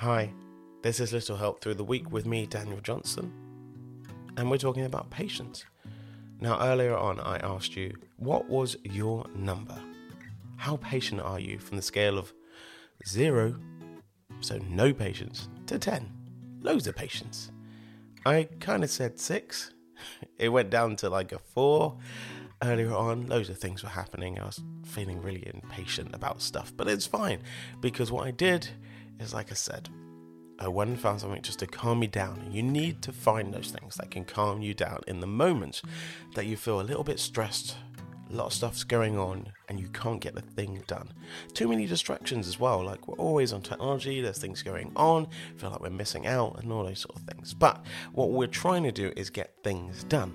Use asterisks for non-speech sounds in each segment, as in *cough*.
Hi, this is Little Help Through the Week with me, Daniel Johnson, and we're talking about patience. Now, earlier on, I asked you, what was your number? How patient are you from the scale of zero, so no patience, to 10, loads of patience? I kind of said six. *laughs* It went down to like a four earlier on. Loads of things were happening. I was feeling really impatient about stuff, but it's fine because what I did is, like I said, I went and found something just to calm me down. You need to find those things that can calm you down in the moments that you feel a little bit stressed, a lot of stuff's going on, and you can't get the thing done. Too many distractions as well. Like we're always on technology, there's things going on, feel like we're missing out, and all those sort of things. But what we're trying to do is get things done.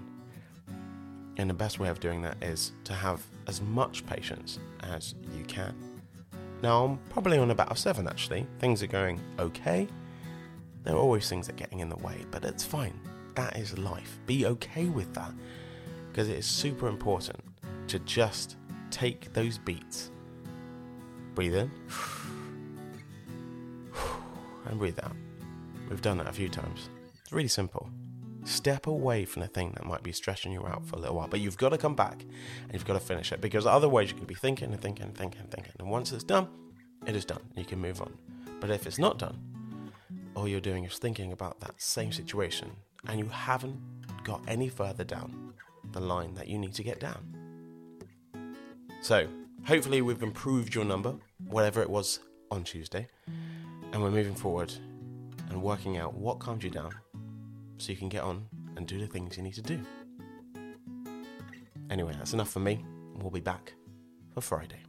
And the best way of doing that is to have as much patience as you can. Now, I'm probably on about a seven actually. Things are going okay. There are always things that are getting in the way, but it's fine. That is life. Be okay with that because it is super important to just take those beats. Breathe in *sighs* and breathe out. We've done that a few times. It's really simple. Step away from the thing that might be stressing you out for a little while, but you've got to come back and you've got to finish it because otherwise you're going to be thinking and thinking and thinking and thinking. And once it's done, it is done. You can move on. But if it's not done, all you're doing is thinking about that same situation and you haven't got any further down the line that you need to get down. So, hopefully, we've improved your number, whatever it was on Tuesday, and we're moving forward and working out what calms you down so you can get on and do the things you need to do. Anyway, that's enough for me. We'll be back for Friday.